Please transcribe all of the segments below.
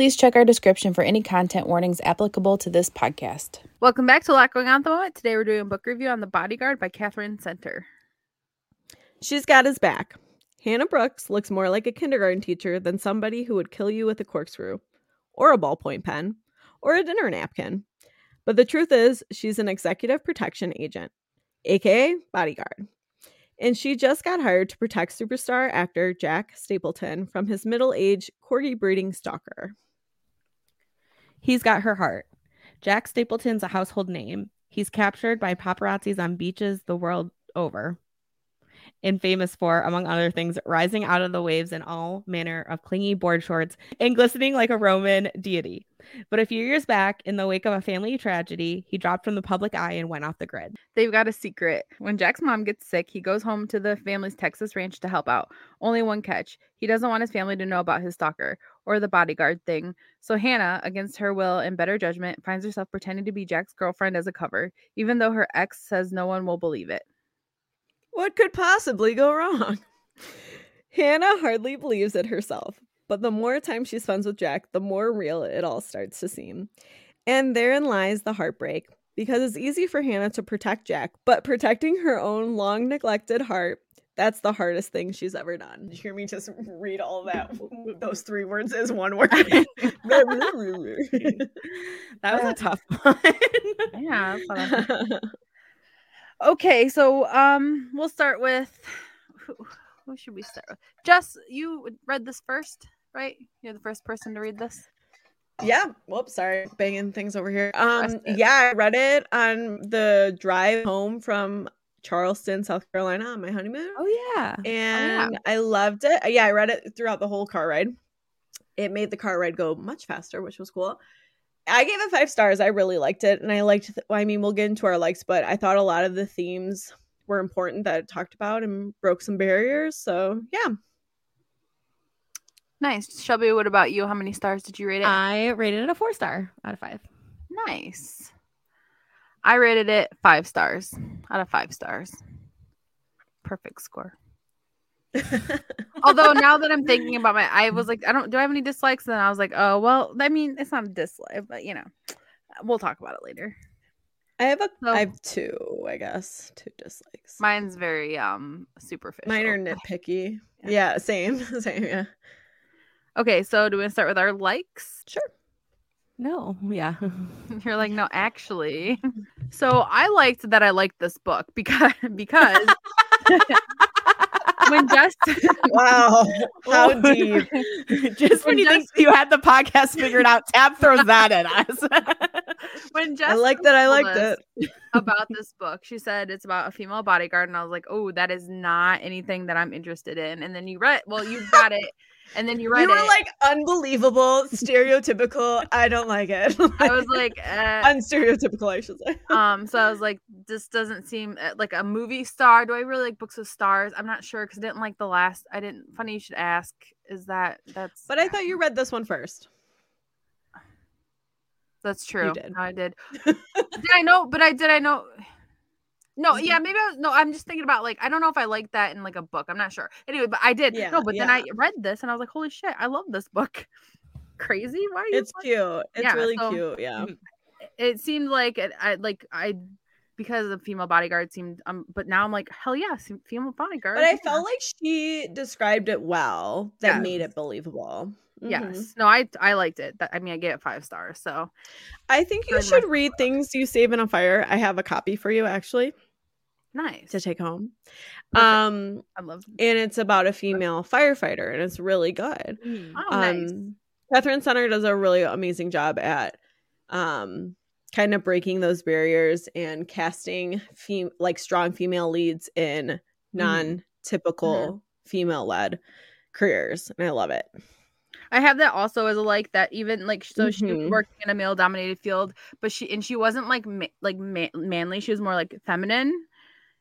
Please check our description for any content warnings applicable to this podcast. Welcome back to a lot going on at the moment. Today we're doing a book review on The Bodyguard by Katherine Center. She's got his back. Hannah Brooks looks more like a kindergarten teacher than somebody who would kill you with a corkscrew, or a ballpoint pen, or a dinner napkin. But the truth is, she's an executive protection agent, aka bodyguard. And she just got hired to protect superstar actor Jack Stapleton from his middle aged corgi breeding stalker. He's got her heart. Jack Stapleton's a household name. He's captured by paparazzis on beaches the world over. And famous for, among other things, rising out of the waves in all manner of clingy board shorts and glistening like a Roman deity. But a few years back, in the wake of a family tragedy, he dropped from the public eye and went off the grid. They've got a secret. When Jack's mom gets sick, he goes home to the family's Texas ranch to help out. Only one catch. He doesn't want his family to know about his stalker or the bodyguard thing. So Hannah, against her will and better judgment, finds herself pretending to be Jack's girlfriend as a cover, even though her ex says no one will believe it. What could possibly go wrong? Hannah hardly believes it herself, but the more time she spends with Jack, the more real it all starts to seem. And therein lies the heartbreak, because it's easy for Hannah to protect Jack, but protecting her own long neglected heart, that's the hardest thing she's ever done. Did you hear me just read all that? Those three words as one word. That was a tough one. Yeah. That's what I- okay, so um we'll start with who, who should we start with? Jess, you read this first, right? You're the first person to read this. Yeah. Whoops. Sorry. Banging things over here. Um. Yeah, I read it on the drive home from Charleston, South Carolina, on my honeymoon, Oh yeah. and I loved it. Yeah, I read it throughout the whole car ride. It made the car ride go much faster, which was cool. I gave it five stars. I really liked it, and I liked. th- I mean, we'll get into our likes, but I thought a lot of the themes were important that it talked about and broke some barriers. So yeah, Nice. Shelby, what about you? How many stars did you rate it? I rated it a four star out of five. nice. I rated it five stars out of five stars. Perfect score. Although now that I'm thinking about my, I was like, I don't, do I have any dislikes? And I was like, oh well, I mean, it's not a dislike, but you know, we'll talk about it later. I have a. So- I have two, I guess, two dislikes. Mine's very um superficial. Mine are nitpicky. Yeah. Yeah, same, same. Yeah. Okay, so do we start with our likes? Sure. No, yeah. You're like, no, actually. So I liked that I liked this book because because when Jess Wow. How deep. Just when you think you had the podcast figured out, Tabb throws that at us. when Jess I like that I liked it. about this book, she said it's about a female bodyguard, and I was like, oh, that is not anything that I'm interested in. And then you read, well, you got it, and then you read You were it. like unbelievable, stereotypical. I don't like it. I was like, uh, unstereotypical, I should say. um, so I was like, this doesn't seem uh, like a movie star. Do I really like books with stars? I'm not sure because I didn't like the last. I didn't. Funny you should ask. Is that that's? But I thought you read this one first. That's true. did. No, I did. did I know? But I did. I know. No, Mm-hmm. yeah, maybe I was. No, I'm just thinking about like I don't know if I like that in like a book. I'm not sure. Anyway, but I did. Yeah, no, but then. I read this and I was like, holy shit, I love this book. Crazy? Why are you? It's cute. It's Yeah, really so- cute. Yeah. It seemed like it, I like I because the female bodyguard seemed. Um, but now I'm like, hell yeah, female bodyguard. But I yeah. felt like she described it well. That Yes. made it believable. Mhm. yes. No, I I liked it. That, I mean, I gave it five stars. So I think you Very should read Things You Save in a Fire. I have a copy for you actually nice. to take home. Perfect. Um I love. and it's about a female firefighter and it's really good. Oh, nice. Um Katherine Center does a really amazing job at um kind of breaking those barriers and casting fem- like strong female leads in non-typical female led careers and I love it. I have that also as a like that even like so she was Mhm. working in a male dominated field, but she and she wasn't like ma- like ma- manly. She was more like feminine,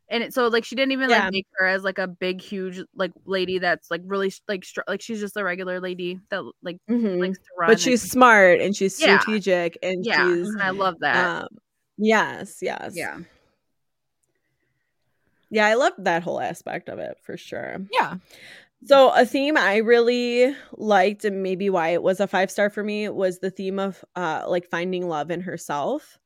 and it, so like she didn't even Yeah. like make her as like a big huge like lady that's like really like str- like she's just a regular lady that like Mhm. likes to run. But she's smart and she's Yeah. strategic and and, yeah, she's and I love that. um yes, yes. yeah, Yeah, I loved that whole aspect of it for sure. Yeah. So a theme I really liked and maybe why it was a five star for me was the theme of uh like finding love in herself.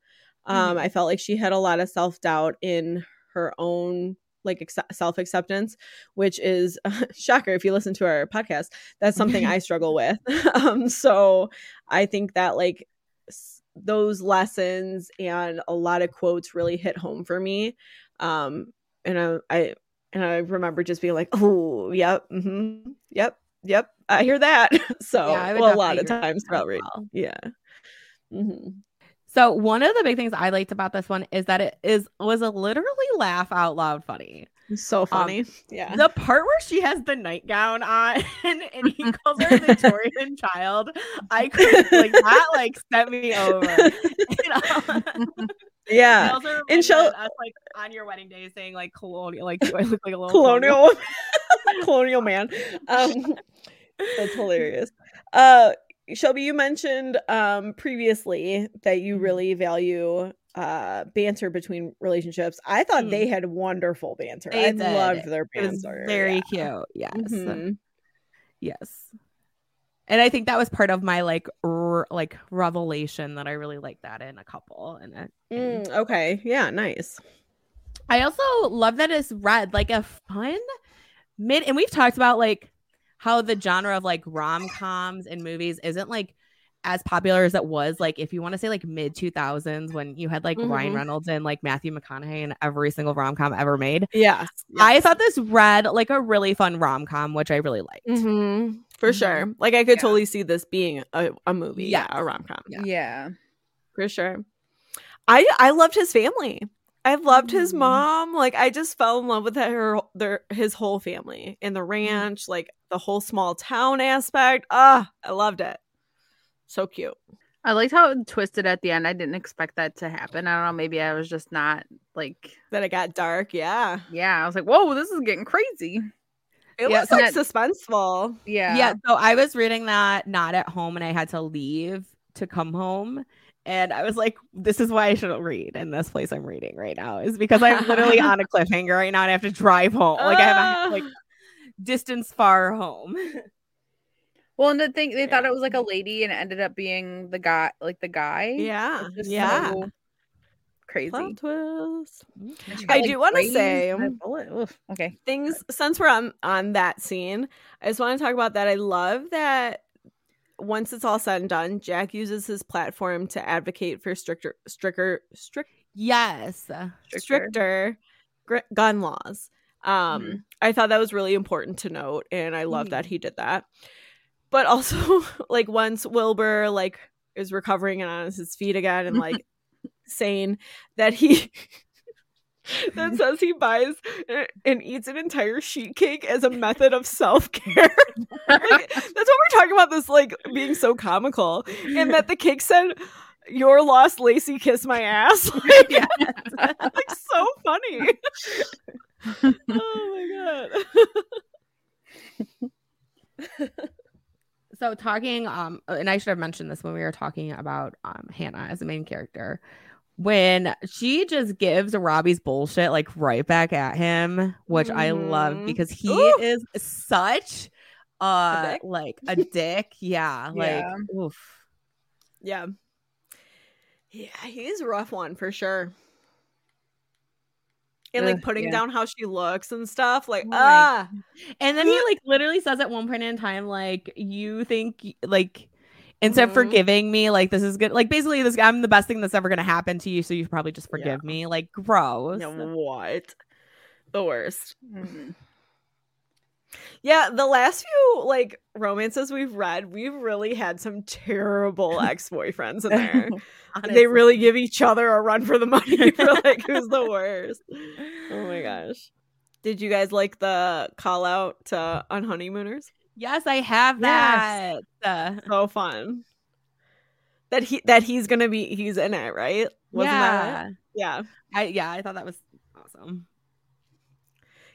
Um Mhm. I felt like she had a lot of self-doubt in her own like accept- self-acceptance which is shocker if you listen to our podcast that's something I struggle with. um so I think that like s- those lessons and a lot of quotes really hit home for me. Um and I, I and I remember just being like, "Oh, yep, hmm yep, yep, I hear that." so, Yeah, well, a lot of times throughout reading, well. yeah. hmm So one of the big things I liked about this one is that it is was a literally laugh out loud funny. So funny, yeah. The part where she has the nightgown on and, and he calls her a Victorian child, I could like that like sent me over. You know? He Yeah, and she'll- us like on your wedding day saying like colonial, like do I look like a little colonial, colonial man. Um, that's hilarious. Uh, Shelby, you mentioned um previously that you Mhm. really value uh banter between relationships. I thought Mm. they had wonderful banter. They I did. loved their banter. very yeah. cute. Yes. Mhm. Yes. And I think that was part of my like r- like revelation that I really like that in a couple and it- and Mm, okay. Yeah. Nice. I also love that it's read like a fun mid and we've talked about like how the genre of like rom-coms and movies isn't like as popular as it was like if you want to say like mid 2000s when you had like Ryan Mhm. Reynolds and like Matthew McConaughey in every single rom-com ever made. Yes. I thought this read like a really fun rom-com which I really liked. hmm for Mhm. sure. Like I could Yeah. totally see this being a, a movie. Yeah. Yes. A rom com. Yeah. yeah. For sure. I I loved his family. I loved his Mhm. mom. Like I just fell in love with her their his whole family and Mm-hmm. the ranch, like the whole small town aspect. Ah, I loved it. So cute. I liked how it twisted at the end. I didn't expect that to happen. I don't know. Maybe I was just not like, That it got dark. Yeah. yeah. I was like, whoa, this is getting crazy. It Yeah, was so like that- suspenseful. Yeah. Yeah. So I was reading that not at home and I had to leave to come home. And I was like, this is why I shouldn't read in this place I'm reading right now, is because I'm literally on a cliffhanger right now and I have to drive home. Like I have a ah. like distance far home. Well, and the thing they thought it was like a lady, and it ended up being the guy, like the guy. Yeah. Yeah. so crazy. Plot twist. She I got, do say- a bullet. Oof, okay. things since we're on on that scene i just want to talk about that i love that once it's all said and done jack uses his platform to advocate for stricter stricter strict, Yes. stricter gr- gun laws um Mhm. i thought that was really important to note and i love that he did that but also like once wilbur like is recovering and on his feet again and like saying that he that says he buys and eats an entire sheet cake as a method of self-care. like, that's what we're talking about this like being so comical. And that the cake said your lost Lacey kiss my ass. Like, Yeah. like so funny. oh my god. So talking, um, and I should have mentioned this when we were talking about um Hannah as a main character. When she just gives Robbie's bullshit like right back at him, which I love Mhm. because he Ooh. is such uh dick? like a dick. Yeah, like Yeah. oof. Yeah. Yeah, he's a rough one for sure. And like putting yeah. down how she looks and stuff. Like, Oh ah. And then he like literally says at one point in time, like, you think like instead of Mhm. forgiving me, like this is good. Like basically this I'm the best thing that's ever gonna happen to you, so you should probably just Yeah. forgive me. Like gross. Yeah, what? The worst. Mhm. Yeah, the last few like romances we've read, we've really had some terrible ex-boyfriends in there. they really give each other a run for the money for like who's the worst. Oh my gosh. Did you guys like the call out to Unhoneymooners? Yes, I have that. Uh, So fun. That he that he's gonna be he's in it, right? Wasn't yeah. it? Yeah. I yeah, I thought that was awesome.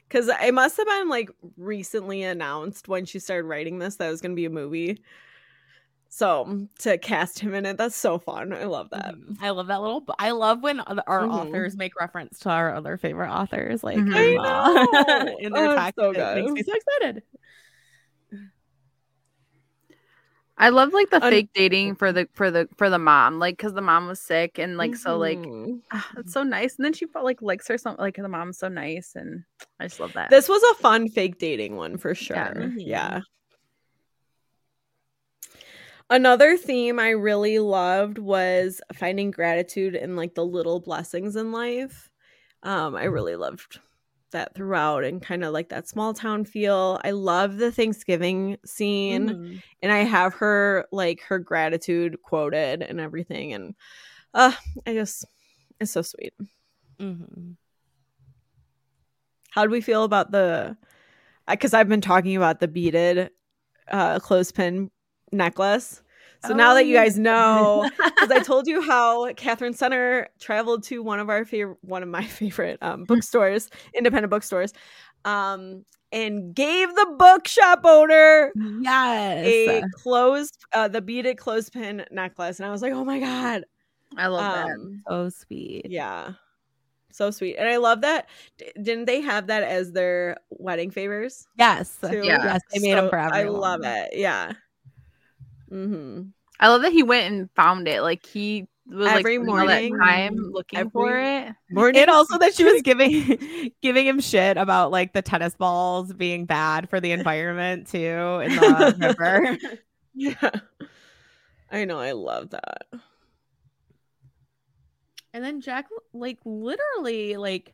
Because it must have been like recently announced when she started writing this that it was going to be a movie. So to cast him in it, that's so fun. I love that. Mhm. I love that little. I love when other- our Mhm. authors make reference to our other favorite authors, like Mhm. I in, their Oh, text. so it makes me so excited. I love like the Un- fake dating for the for the for the mom, like because the mom was sick and like so like Mhm. ah, it's so nice. And then she felt like likes her something like the mom's so nice, and I just love that. this was a fun fake dating one for sure. Yeah. Yeah. Mhm. Another theme I really loved was finding gratitude in like the little blessings in life. Um, I really loved that throughout and kind of like that small town feel. I love the Thanksgiving scene Mhm. and I have her like her gratitude quoted and everything and uh I just it's so sweet. Mhm. How do we feel about the because I've been talking about the beaded uh clothespin necklace. So now Oh, that you guys know, because I told you how Katherine Center traveled to one of our favorite, one of my favorite um, bookstores, independent bookstores, um, and gave the bookshop owner Yes. a closed, uh, the beaded clothespin necklace, and I was like, oh my god, I love that. um, so sweet. yeah, so sweet, and I love that. D- didn't they have that as their wedding favors? Yes. too? Yeah. Yes. They made them So for I love it. Yeah. Mm-hmm. I love that he went and found it. Like he was Every like spending all that morning, time looking for it. Morning. And also that she was giving giving him shit about like the tennis balls being bad for the environment too in the river. Yeah. I know. I love that. And then Jack like literally like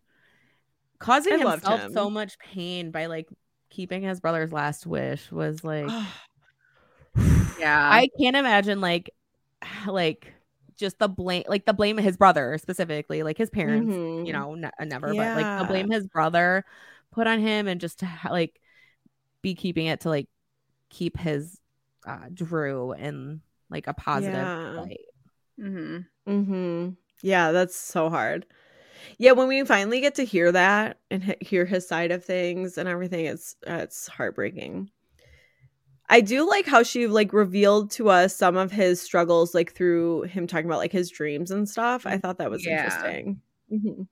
causing I loved himself so much pain by like keeping his brother's last wish was like Yeah. I can't imagine like like just the blame like the blame of his brother specifically like his parents Mhm. you know ne- never but like the blame his brother put on him and just to ha- like be keeping it to like keep his uh drew in like a positive Yeah. light hmm Mm-hmm. Yeah, that's so hard. Yeah, when we finally get to hear that and he- hear his side of things and everything, it's uh, it's heartbreaking. I do like how she like revealed to us some of his struggles, like through him talking about like his dreams and stuff. I thought that was Yeah. interesting. Mhm.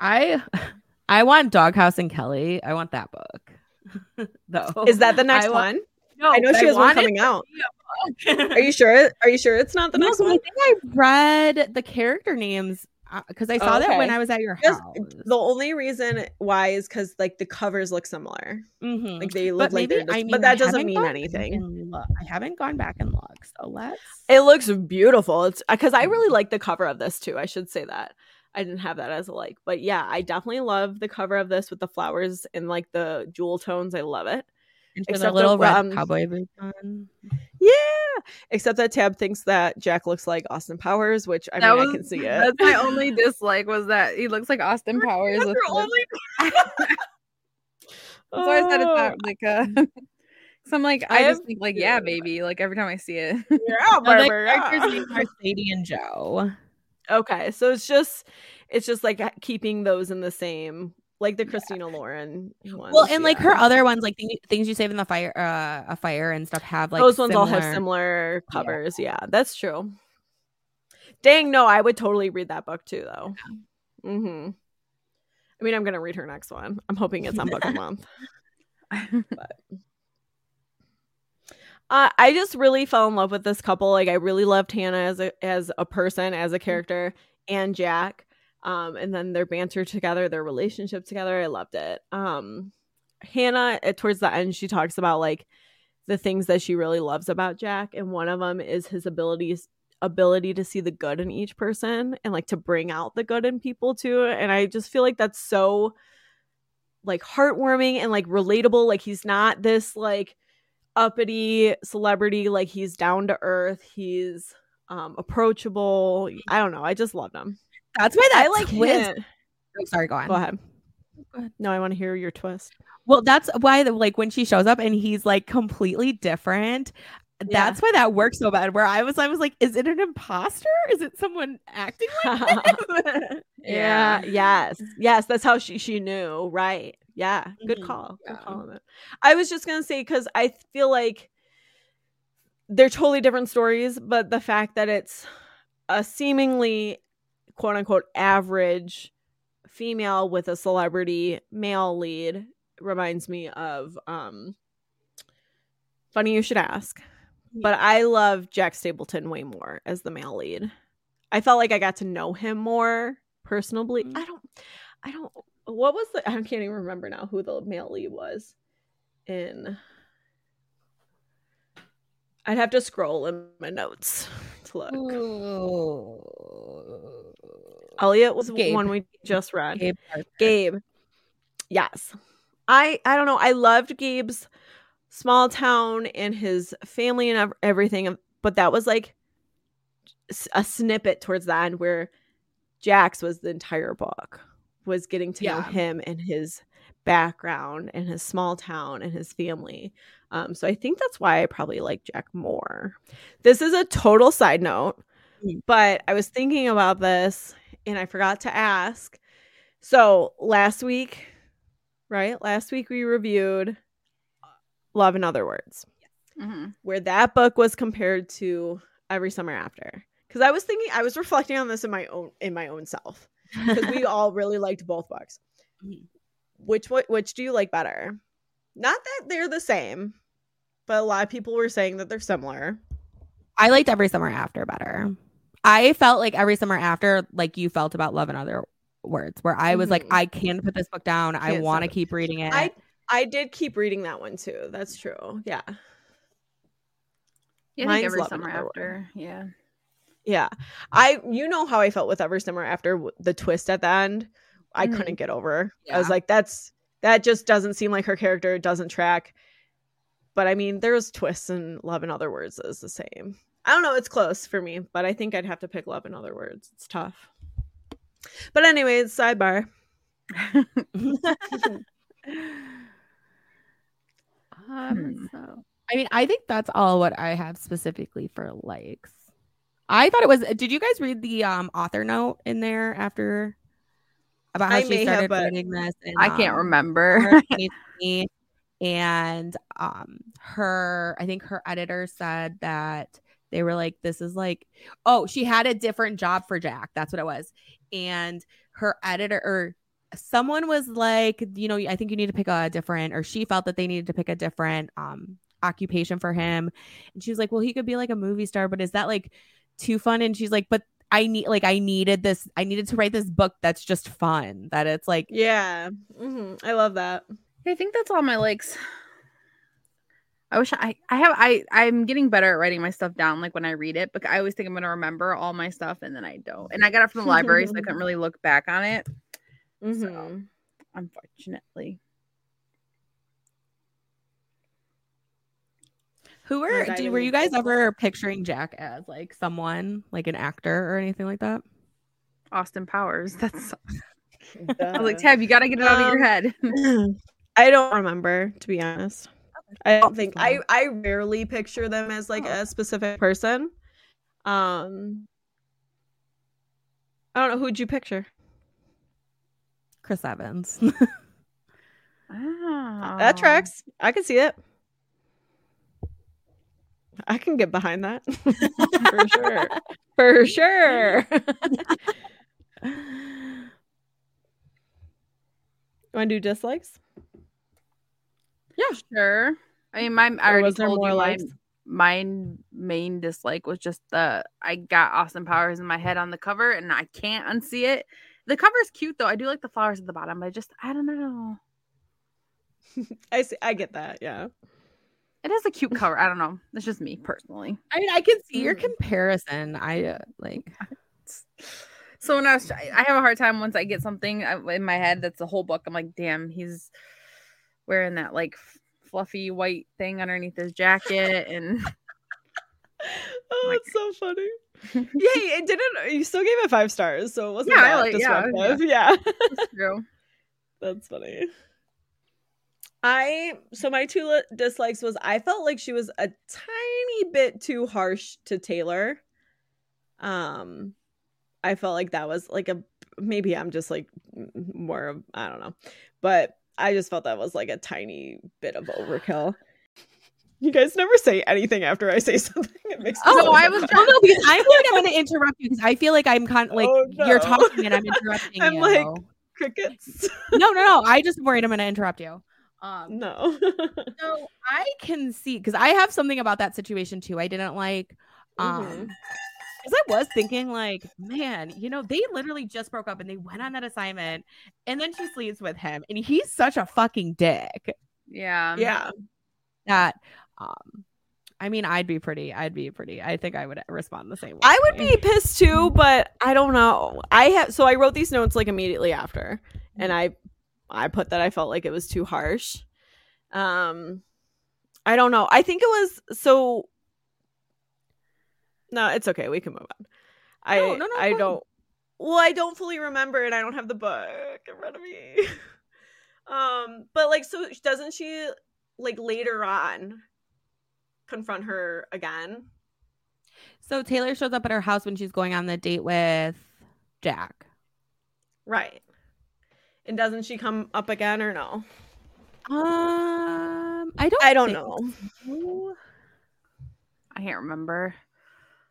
i i want doghouse and kelly i want that book though Is that the next I wa- one? no I know she has one coming out. be a book. Are you sure? Are you sure it's not the No, next 'cause one? I think I read the character names because I saw oh, that when I was at your Just- uh, house. the only reason why is because like the covers look similar. Mhm. Like they look But like maybe I mean, but I that doesn't mean anything. look- I haven't gone back and looked, so let's. It looks beautiful. It's uh, because I really mm-hmm. like the cover of this too. I should say that. I didn't have that as a like, but yeah, I definitely love the cover of this with the flowers and like the jewel tones. I love it. Into the except little the, red um, cowboy boots on. Yeah, except that Tabb thinks that Jack looks like Austin Powers, which I That mean, was- I can see it. That's my only dislike was that he looks like Austin Powers. That's your only- That's why I said it's Oh, not like a. So I'm like, I I, just think like, yeah, baby. Like every time I see it. yeah, No, the baby, characters' yeah. are Sadie and Joe. Okay, so it's just it's just like keeping those in the same like the Christina Lauren ones. Well, and like her other ones, like thing- things you save in the fire, uh, a fire and stuff, have like those ones all have similar- similar covers. Yeah. that's true. Dang, no, I would totally read that book too, though. Mm-hmm. I mean, I'm gonna read her next one. I'm hoping it's on Book of the Month. Uh, I just really fell in love with this couple. Like, I really loved Hannah as a as a person, as a character, and Jack. Um, and then their banter together, their relationship together. I loved it. Um, Hannah, uh, towards the end, she talks about like the things that she really loves about Jack, and one of them is his abilities ability to see the good in each person and like to bring out the good in people too. And I just feel like that's so like heartwarming and like relatable. Like he's not this like uppity celebrity, like he's down to earth, he's um approachable. I don't know. I just loved him. That's why that I like twist. Oh, sorry, go on. Go ahead. No, I want to hear your twist. Well, that's why, the, like, when she shows up and he's like completely different, Yeah. that's why that works so bad. Where I was, I was like, is it an imposter? Is it someone acting like him? Yeah. Yes. Yes. That's how she she knew. Right. Yeah. Good Mhm. call. Good call on that. I was just gonna say because I feel like they're totally different stories, but the fact that it's a seemingly quote unquote average female with a celebrity male lead reminds me of um funny you should ask. But i love jack stapleton way more as the male lead. I felt like i got to know him more personally Mhm. i don't i don't what was the i can't even remember now who the male lead was in i'd have to scroll in my notes to look elliot was the Gabe. one we just read Gabe Gabe. Yes. I I don't know. I loved Gabe's small town and his family and everything, um, but that was like a snippet towards the end where Jack's was the entire book was getting to know him and his background and his small town and his family. Um, so I think that's why I probably like Jack more. This is a total side note, Mm. but I was thinking about this and I forgot to ask. So last week, right? Last week we reviewed Love and Other Words, Mhm. where that book was compared to Every Summer After. Because I was thinking, I was reflecting on this in my own in my own self because we all really liked both books. Which what which do you like better? Not that they're the same, but a lot of people were saying that they're similar. I liked Every Summer After better. I felt like Every Summer After, like you felt about Love and Other Words, where I was like, Mhm. I can't put this book down. I Can't want to keep reading it. I I did keep reading that one too. That's true. Yeah. Yeah, I Mine's think every summer Other after. Yeah. Yeah. I you know how I felt with Every Summer After w- the twist at the end. I Mhm. couldn't get over. I was like that's that just doesn't seem like her character, it doesn't track. But I mean, there's twists in Love and Other Words is the same. I don't know, it's close for me, but I think I'd have to pick Love and Other Words. It's tough. But anyways, sidebar. Um, so, I mean, I think that's all what I have specifically for likes. I thought it was. Did you guys read the um author note in there after about how I she may have, started writing this? in, I can't um, remember. and um her i think her editor said that they were like this is like oh she had a different job for jack that's what it was and her editor or someone was like you know i think you need to pick a different or she felt that they needed to pick a different um occupation for him and she was like well he could be like a movie star but is that like too fun and she's like but i need like i needed this i needed to write this book that's just fun that it's like Yeah. hmm I love that. I think that's all my likes. I wish I I have I I'm getting better at writing my stuff down like when I read it, but I always think I'm gonna remember all my stuff and then I don't. And I got it from the library, so I couldn't really look back on it, Mhm. unfortunately. Who We're were do, were you guys ever picturing Jack as like someone like an actor or anything like that? Austin Powers. That's I was like, Tabb, you gotta get it out of your Um, head. I don't remember, to be honest. I don't think I. I rarely picture them as like a specific person. Um I don't know who'd you picture. Chris Evans. oh. That tracks. I can see it. I can get behind that. For sure. For sure. Want to do dislikes? Yeah, sure. I mean, my I Or already was there told more you my, likes? my main dislike was just the I got Austin Powers in my head on the cover and I can't unsee it. The cover's cute though. I do like the flowers at the bottom, but I just I don't know. I see I get that, yeah. It is a cute cover. I don't know. It's just me personally. I mean, I can see your Mm. comparison. I uh, like So when I was, I have a hard time once I get something in my head that's a whole book. I'm like, damn, he's wearing that like fluffy white thing underneath his jacket, and Oh, Like- it's so funny. yeah, it didn't. You still gave it five stars, so it wasn't Yeah, that like- yeah, disruptive. Yeah. it's true. That's funny. I so my two li- dislikes was I felt like she was a tiny bit too harsh to Taylor. Um I felt like that was like a maybe I'm just like more of I don't know. But I just felt that was like a tiny bit of overkill. You guys never say anything after I say something. It makes me Oh, so I was mad. Oh no, because I'm worried I'm going to interrupt you because I feel like I'm kind con- like Oh, you're talking and I'm interrupting I'm you. like- crickets. no, no, no. I just worried I'm going to interrupt you. Um, no. so I can see because I have something about that situation too. I didn't like, um, Mhm. because I was thinking like, man, you know, they literally just broke up and they went on that assignment, and then she sleeps with him, and he's such a fucking dick Yeah. yeah. that, um. I mean, I'd be pretty. I'd be pretty. I think I would respond the same way. I would be pissed too, but I don't know. I have so I wrote these notes like immediately after, and I I put that I felt like it was too harsh. Um, I don't know. I think it was so. No, it's okay. We can move on. I No, no, no, I don't. Well, I don't fully remember, and I don't have the book in front of me. um, but like, so doesn't she like later on confront her again? So Taylor shows up at her house when she's going on the date with Jack. Right. And doesn't she come up again or no? Um, I don't. I don't know. so. I can't remember.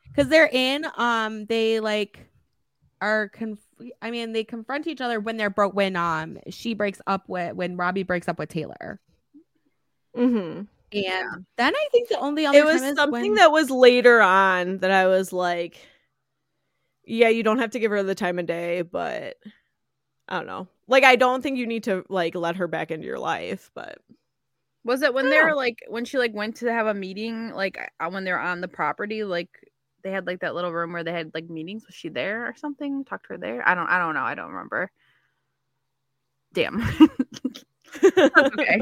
because they're in um they like are conf- i mean they confront each other when they're broke when um she breaks up with when robbie breaks up with taylor Mm-hmm. and then i think the only other It was something when- that was later on that I was like, yeah, you don't have to give her the time of day, but I don't know. Like, I don't think you need to like let her back into your life, but Was it when they don't were like when she like went to have a meeting like uh, when they were on the property like they had like that little room where they had like meetings? Was she there or something? Talked to her there? I don't I don't know. I don't remember. Damn. Okay.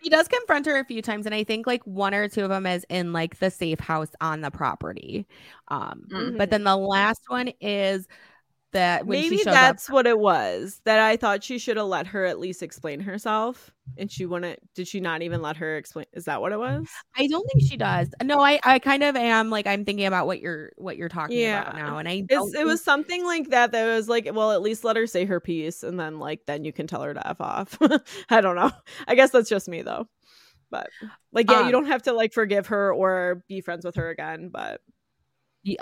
He does confront her a few times and i think like one or two of them is in like the safe house on the property. Um Mm. but then the last one is that when maybe that's up what it was. That I thought she should have let her at least explain herself, and she wouldn't. Did she not even let her explain? Is that what it was? I don't think she does. No, I, I kind of am like I'm thinking about what you're what you're talking about now, and I don't it was something like that that was like well at least let her say her piece and then like then you can tell her to f off i don't know i guess that's just me though but like yeah Um, you don't have to like forgive her or be friends with her again but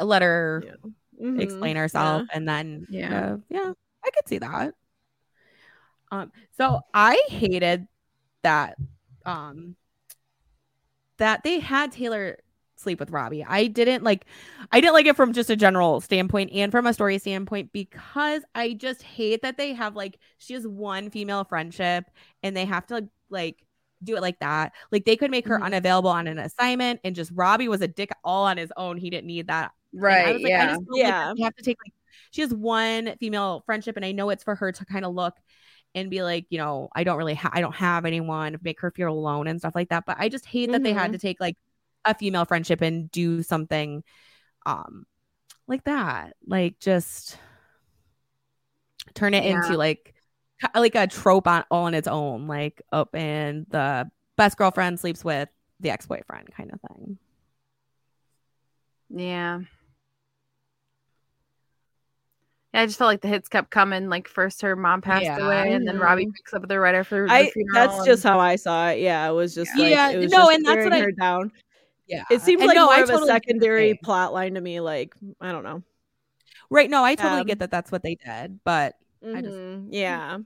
let her Yeah. Mhm. explain herself, and then Yeah. yeah, yeah, I could see that. Um, so I hated that, um, that they had Taylor sleep with Robbie. I didn't like, I didn't like it from just a general standpoint and from a story standpoint because I just hate that they have like she has one female friendship and they have to like do it like that. Like they could make her Mhm. unavailable on an assignment and just Robbie was a dick all on his own. He didn't need that right was like, I yeah just feel like Yeah. you have to take like she has one female friendship, and I know it's for her to kind of look and be like, you know, I don't really, ha- I don't have anyone, make her feel alone and stuff like that. But I just hate that they had Mhm. to take like a female friendship and do something, um, like that, like just turn it Yeah. into like like a trope on all on its own, like up and the best girlfriend sleeps with the ex boyfriend kind of thing. yeah yeah I just felt like the hits kept coming like first her mom passed Yeah. away and then Robbie picks up with her right after the i that's just how i saw it yeah it was just like Yeah, it was no, and that's what I- down Yeah, it seemed And like no, more I of totally a get what you're secondary plot line to me like i don't know Right. No, I totally Um, get that that's what they did. But, I just- Mhm. yeah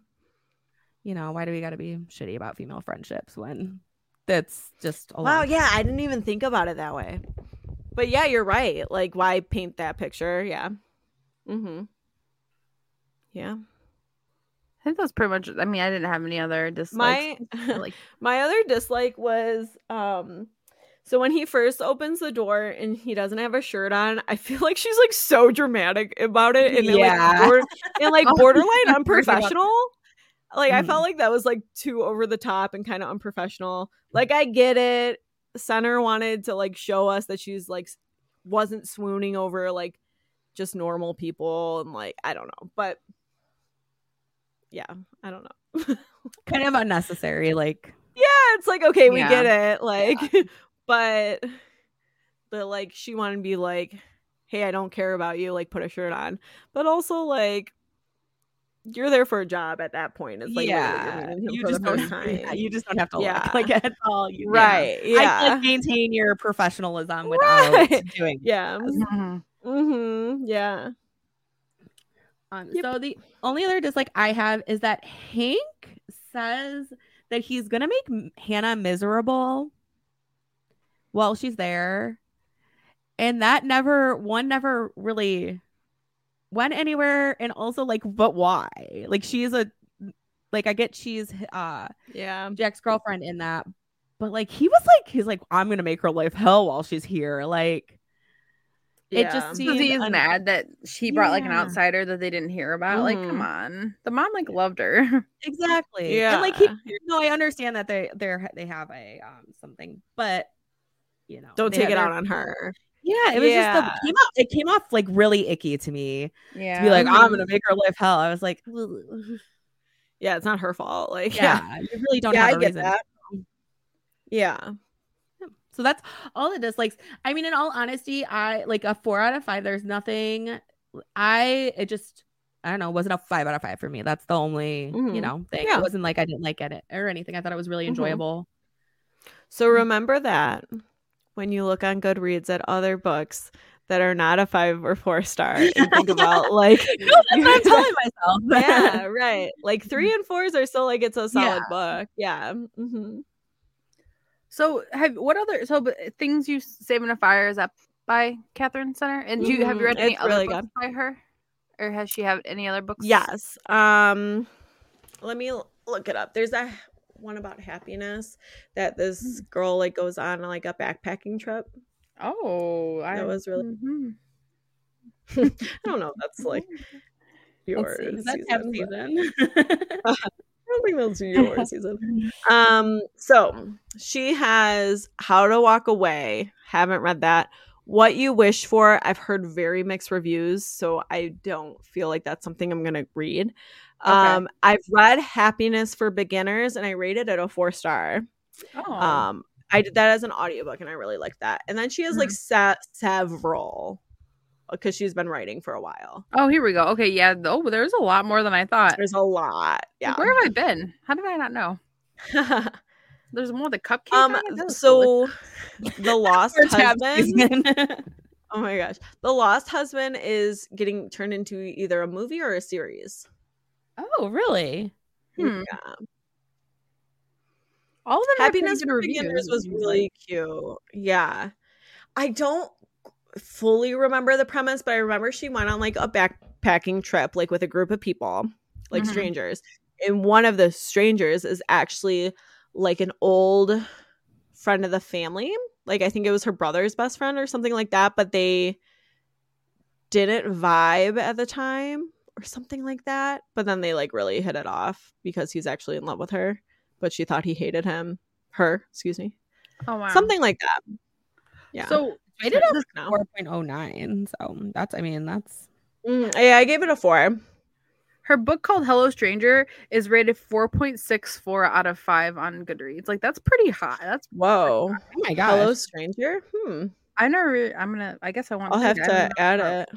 you know, why do we got to be shitty about female friendships when that's just a Wow, lot? yeah, I didn't even think about it that way. But yeah, you're right. Like, why paint that picture? Yeah. Mm-hmm. Yeah. I think that's pretty much I mean I didn't have any other dislikes My like my other dislike was um so when he first opens the door and he doesn't have a shirt on, I feel like she's like so dramatic about it and then, Yeah. like and like borderline I unprofessional. Like I Mhm. felt like that was like too over the top and kind of unprofessional. Like I get it. Center wanted to like show us that she's like wasn't swooning over like just normal people and like I don't know, but yeah, I don't know. kind of unnecessary. Like, yeah, it's like okay, we Yeah. get it, like, but the like she wanted to be like, hey, I don't care about you, like put a shirt on, but also like. You're there for a job at that point. It's like yeah, you're meeting him you just don't. Yeah, you just don't have to Yeah. look like at all. You, right. Yeah. Yeah. I like maintain your professionalism without Right. doing. yeah. Mhm. Mm-hmm. Yeah. Um, Yep. So the only other dislike I have is that Hank says that he's gonna make Hannah miserable while she's there, and that never one never really went anywhere. And also, like, but why? Like, she's a like I get she's uh Yeah. Jack's girlfriend in that, but like he was like he's like I'm gonna make her life hell while she's here. Like, It just Yeah. seems- Because he is un- mad that she brought like an outsider that they didn't hear about. Like, come Mhm. on. The mom like loved her. Exactly. And like he, Yeah. no, I understand that they they're they have a um something, but you know, Don't take it out on her. Yeah, it was just the, it came out. It came off like really icky to me yeah. to be like, I'm gonna make her life hell. I was like, "Ugh." Yeah, it's not her fault. Like, yeah, you really don't yeah, have I a get reason. that. Yeah. So that's all the dislikes. I mean, in all honesty, I like a four out of five. There's nothing. I it just I don't know. It wasn't a five out of five for me. That's the only you Mhm. know thing. Yeah. It wasn't like I didn't like it or anything. I thought it was really Mhm. enjoyable. So remember that when you look on Goodreads at other books that are not a five or four star and think about like No, that's what I'm telling myself. yeah, right. Like three and fours are still like it's a solid Yeah. book. Yeah. hmm So have what other so things you save in a fire is up by Katherine Center? And you have you read any it's other really books good. by her? Or has she have any other books? Yes. Um let me look it up. There's a one about happiness that this girl like goes on like a backpacking trip. Oh, I That was really Mhm. I don't know that's like Let's yours. see. Is that season, don't think that's your season. Um, so she has How to Walk Away. Haven't read that. What You Wish For. I've heard very mixed reviews, so I don't feel like that's something I'm gonna read. Um, I've read Happiness for Beginners and I rated it a four star. Oh. Um, I did that as an audiobook and I really liked that. And then she has like sa- several because she's been writing for a while. oh, here we go. Okay, yeah. Oh, there's a lot more than I thought. There's a lot. Yeah. Like, where have I been? How did I not know? There's more the cupcake. um on it? That was delicious. so the lost husband oh my gosh the lost husband is getting turned into either a movie or a series oh, really? Hmm. yeah all of them happiness for beginners was really cute yeah i don't fully remember the premise but i remember she went on like a backpacking trip like with a group of people like Mhm. strangers. And one of the strangers is actually like an old friend of the family. Like i think it was her brother's best friend or something like that but they didn't vibe at the time or something like that. But then they like really hit it off because he's actually in love with her but she thought he hated him her excuse me. Oh wow. something like that. Yeah. So Rated this- a no. 4.09. So that's, I mean, that's Mm, yeah i gave it a four her book called Hello Stranger is rated 4.64 out of 5 on Goodreads. Like that's pretty high. That's whoa oh my God. hello stranger hmm I never I'm gonna I guess I want i'll to have read it. I to add know. it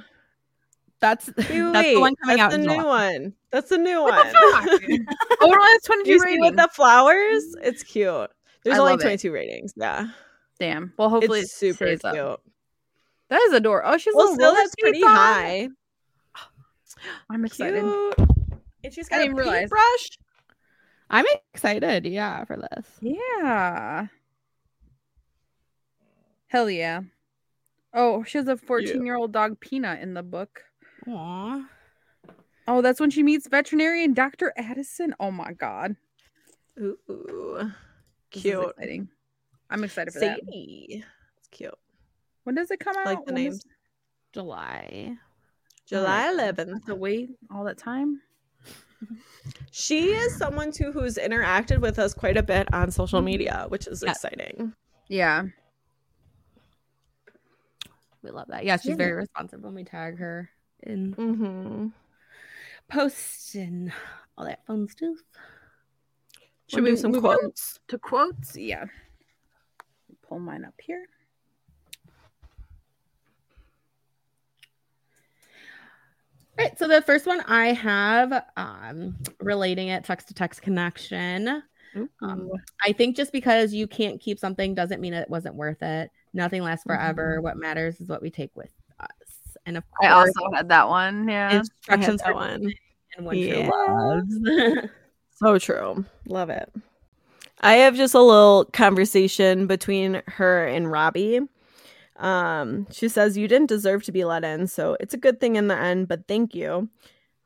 That's Wait, that's the one coming that's out the new July. one that's the new What one the fuck? oh no, that's 22 you see ratings. with the flowers it's cute there's I only love it. 22 ratings yeah Damn. Well, hopefully it's super it cute stays up. That is adorable. Oh, she's a well little still that's pretty on. high I'm excited. Cute. And she's I got a didn't realize. paintbrush. I'm excited, yeah, for this. Yeah. Hell yeah. Oh, she has a 14 year old dog, Peanut, in the book. Aw. Oh, that's when she meets veterinarian Dr. Addison. Oh my God. Ooh, This is cute. Exciting. I'm excited for that. Sadie. It's cute. When does it come out? Like the When names. does- July. July 11th. have to wait all that time. She is someone too who's interacted with us quite a bit on social media, which is Yeah. exciting. Yeah. We love that. Yeah, she's Yeah. very responsive when we tag her in Mm-hmm. posts and all that fun stuff. Should we do some move quotes? to quotes? Yeah. Pull mine up here. All right, so the first one I have um, relating it text to text connection. Um, I think just because you can't keep something doesn't mean it wasn't worth it. Nothing lasts forever. What matters is what we take with us. And of course, I also had that one. Yeah. instructions that one. and one Yeah. true loves. So true. Love it. I have just a little conversation between her and Robbie. Um, she says, You didn't deserve to be let in, so it's a good thing in the end, but thank you.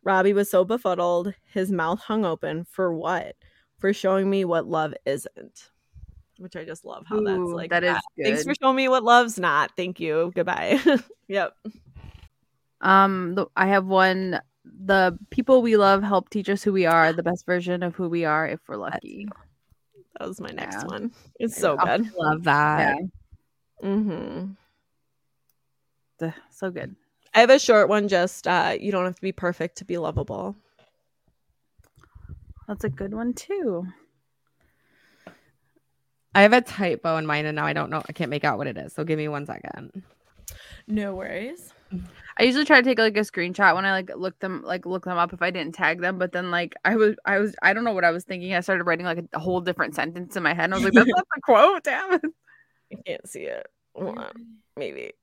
Robbie was so befuddled, his mouth hung open. For what? For showing me what love isn't. Which I just love how that's Ooh, like that is Thanks for showing me what love's not. Thank you. Goodbye. yep. Um, the, I have one. The people we love help teach us who we are, the best version of who we are, if we're lucky. That was my next Yeah. one. It's so I good. love that. Yeah, Mm-hmm. the- so good. I have a short one. Just uh, you don't have to be perfect to be lovable. That's a good one too. I have a typo in mine, and now I don't know. I can't make out what it is. So give me one second. No worries. I usually try to take like a screenshot when I like look them like look them up if I didn't tag them. But then like I was I was I don't know what I was thinking. I started writing like a, a whole different sentence in my head. And I was like, that's not the quote. Damn it. I can't see it. Hold on. Maybe.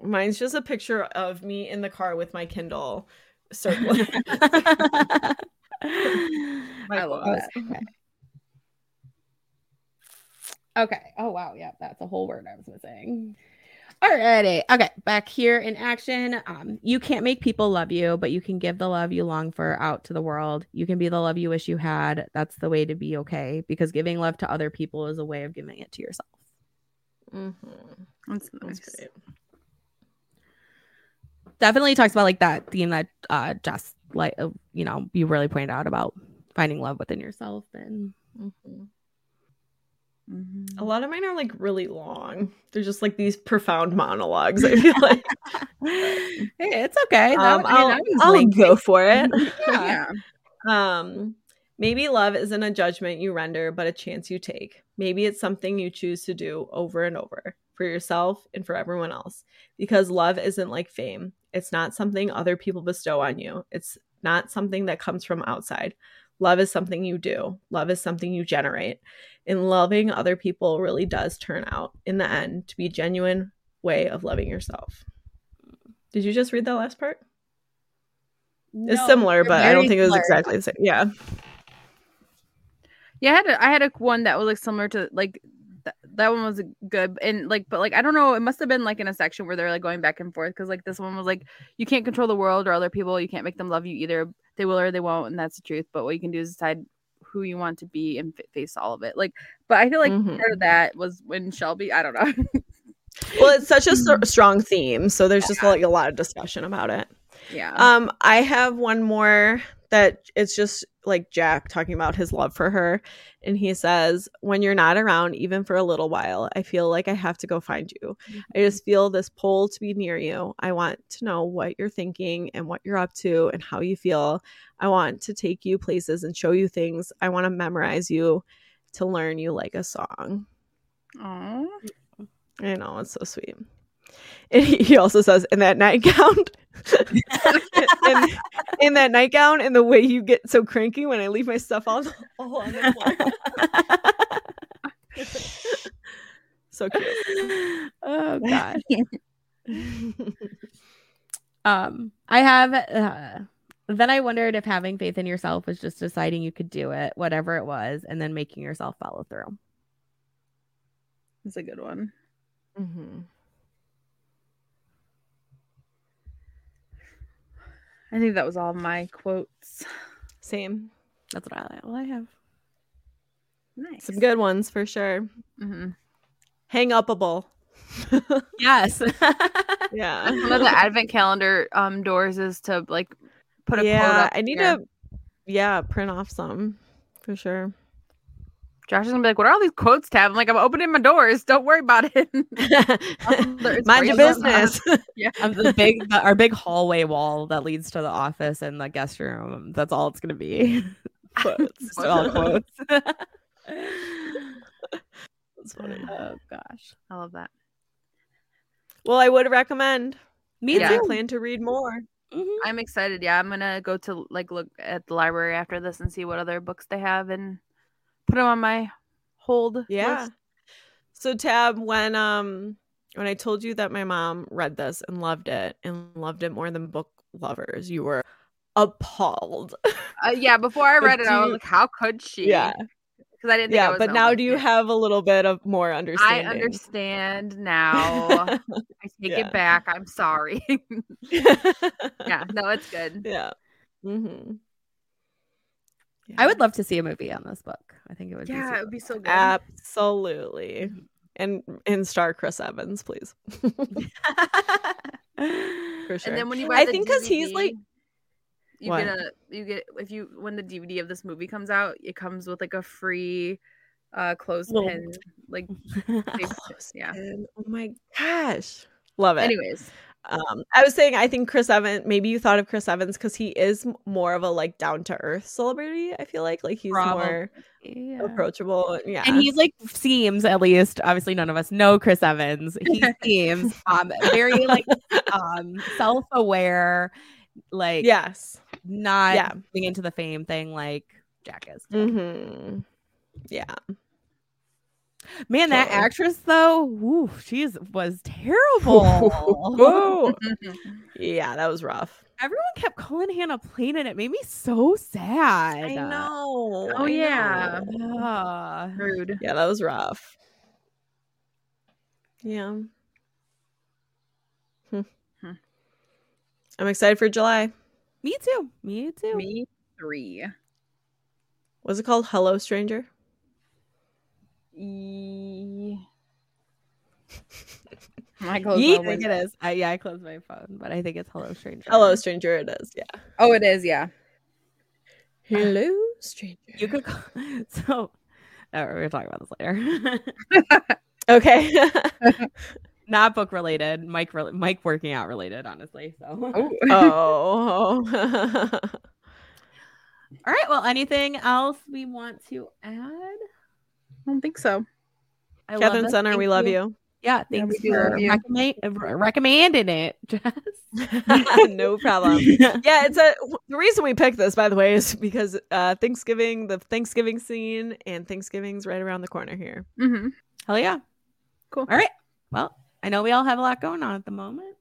Mine's just a picture of me in the car with my Kindle circling. I love that. Okay. Okay. Oh wow. Yeah, that's a whole word I was missing. Alrighty. Okay. Back here in action. Um, you can't make people love you, but you can give the love you long for out to the world. You can be the love you wish you had. That's the way to be okay. Because giving love to other people is a way of giving it to yourself. mm-hmm. That's That's nice. great. Definitely talks about like that theme that uh just like uh, you know you really pointed out about finding love within yourself and Mm-hmm. Mhm. A lot of mine are like really long. They're just like these profound monologues. I feel like hey, it's okay. That um, one- I mean, I'll, I'll lengthy. go for it. Yeah. Um, maybe love isn't a judgment you render, but a chance you take. Maybe it's something you choose to do over and over for yourself and for everyone else. Because love isn't like fame. It's not something other people bestow on you. It's not something that comes from outside. Love is something you do. Love is something you generate. And loving other people really does turn out in the end to be a genuine way of loving yourself. Did you just read that last part? It's similar, but I don't very think it was exactly the same. Yeah. Yeah, I had a, I had a one that was like similar to like th- that one was good and like but like I don't know it must have been like in a section where they're like going back and forth because like this one was like you can't control the world or other people you can't make them love you either they will or they won't and that's the truth but what you can do is decide who you want to be and f- face all of it like but I feel like Mhm. part of that was when Shelby I don't know Well, it's such a s- strong theme, so there's just like a lot of discussion about it. yeah Um, I have one more that it's just like Jack talking about his love for her, and he says, "When you're not around, even for a little while, I feel like I have to go find you. I just mm-hmm. feel this pull to be near you. I want to know what you're thinking and what you're up to and how you feel. I want to take you places and show you things. I want to memorize you." To learn you like a song. Aw. I know it's so sweet. And he he also says, "In that nightgown, in, in that nightgown, and the way you get so cranky when I leave my stuff all, all on the floor." so cute. oh god. um, I have. Uh, then I wondered if having faith in yourself was just deciding you could do it, whatever it was, and then making yourself follow through. that's a good one Mhm. I think that was all my quotes Same. That's what I. Well, I have. nice Some good ones for sure. hmm Hang upable. Yes. yeah. one of the advent calendar um doors is to like put a quote yeah. up I need here. to. Yeah, print off some for sure. Josh is gonna be like, "What are all these quotes Tabb?" I'm like, "I'm opening my doors. Don't worry about it." Mind your business. yeah, the big, the, our big hallway wall that leads to the office and the guest room. That's all it's gonna be. Quotes. All quotes. That's funny. oh gosh. I love that. Well, I would recommend. Me and I too. plan to read more. Mhm. I'm excited. Yeah, I'm gonna go to like look at the library after this and see what other books they have and put them on my hold. Yeah. list. So Tabb, when um when I told you that my mom read this and loved it and loved it more than book lovers, you were appalled. Uh, yeah. Before I read it, do I was like, "How could she?" Yeah. because I didn't. Think I yeah, was but now do you homeless. have a little bit of more understanding? I understand now. I take Yeah. it back. I'm sorry. yeah. No, it's good. yeah. Mm-hmm. I would love to see a movie on this book. I think it would be Yeah, super it would be so good. absolutely. And and star Chris Evans, please. For sure. And then when you buy I the think 'cause he's, like- you What? get a you get if you when the DVD of this movie comes out, it comes with like a free uh clothespin like big- yeah. Oh my gosh. Love it. Anyways, Um, I was saying I think Chris Evans. Maybe you thought of Chris Evans because he is more of a like down to earth celebrity. I feel like like he's more Yeah. approachable. Yeah, And he's like seems at least obviously none of us know Chris Evans. He seems um very like um self-aware, like yes. not Yeah. into the fame thing like Jack is. Mm-hmm. Yeah. Man, that Totally. actress though, woo, she's was terrible. Whoa. yeah, that was rough. Everyone kept calling Hannah Plain and it made me so sad. I know. Oh, I yeah. know. Rude. Yeah, that was rough. Yeah. Hmm. Hmm. I'm excited for July. me too. Me too. Me three. Was it called? Hello, Stranger. E- I closed Yeet. my I think it is. I, yeah, I closed my phone, but I think it's Hello Stranger. Hello, Stranger. It is. Yeah. Oh, it is. Yeah. Hello, uh, Stranger. You could call, so. Oh, we're gonna talk about this later. Okay. Not book related. Mike, re- Mike working out related, honestly. So, Oh. oh. all right. Well, anything else we want to add? I don't think so. I Katherine this. Center, Thank we love you. Yeah, thanks we do for recommend, recommending it, Jess. no problem. Yeah, it's a the reason we picked this, by the way, is because uh Thanksgiving, the Thanksgiving scene, and Thanksgiving's right around the corner here. Mm-hmm. Hell yeah. Cool. All right. Well, I know we all have a lot going on at the moment.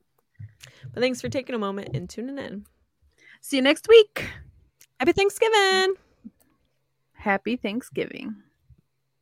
But thanks for taking a moment and tuning in. See you next week. Happy Thanksgiving. Happy Thanksgiving.